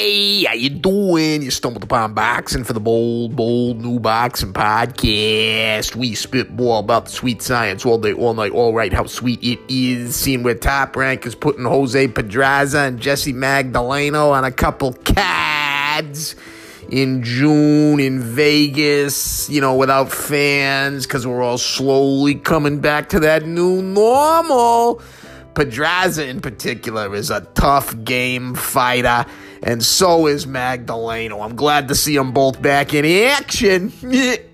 Hey, how you doing? You stumbled upon boxing for the bold, bold new boxing podcast. We spit more about the sweet science all day, all night, all right. How sweet it is. Seeing where Top Rank is putting Jose Pedraza and Jesse Magdaleno on a couple cads in June in Vegas, you know, without fans because we're all slowly coming back to that new normal. Pedraza, in particular, is a tough game fighter, and so is Magdaleno. I'm glad to see them both back in action.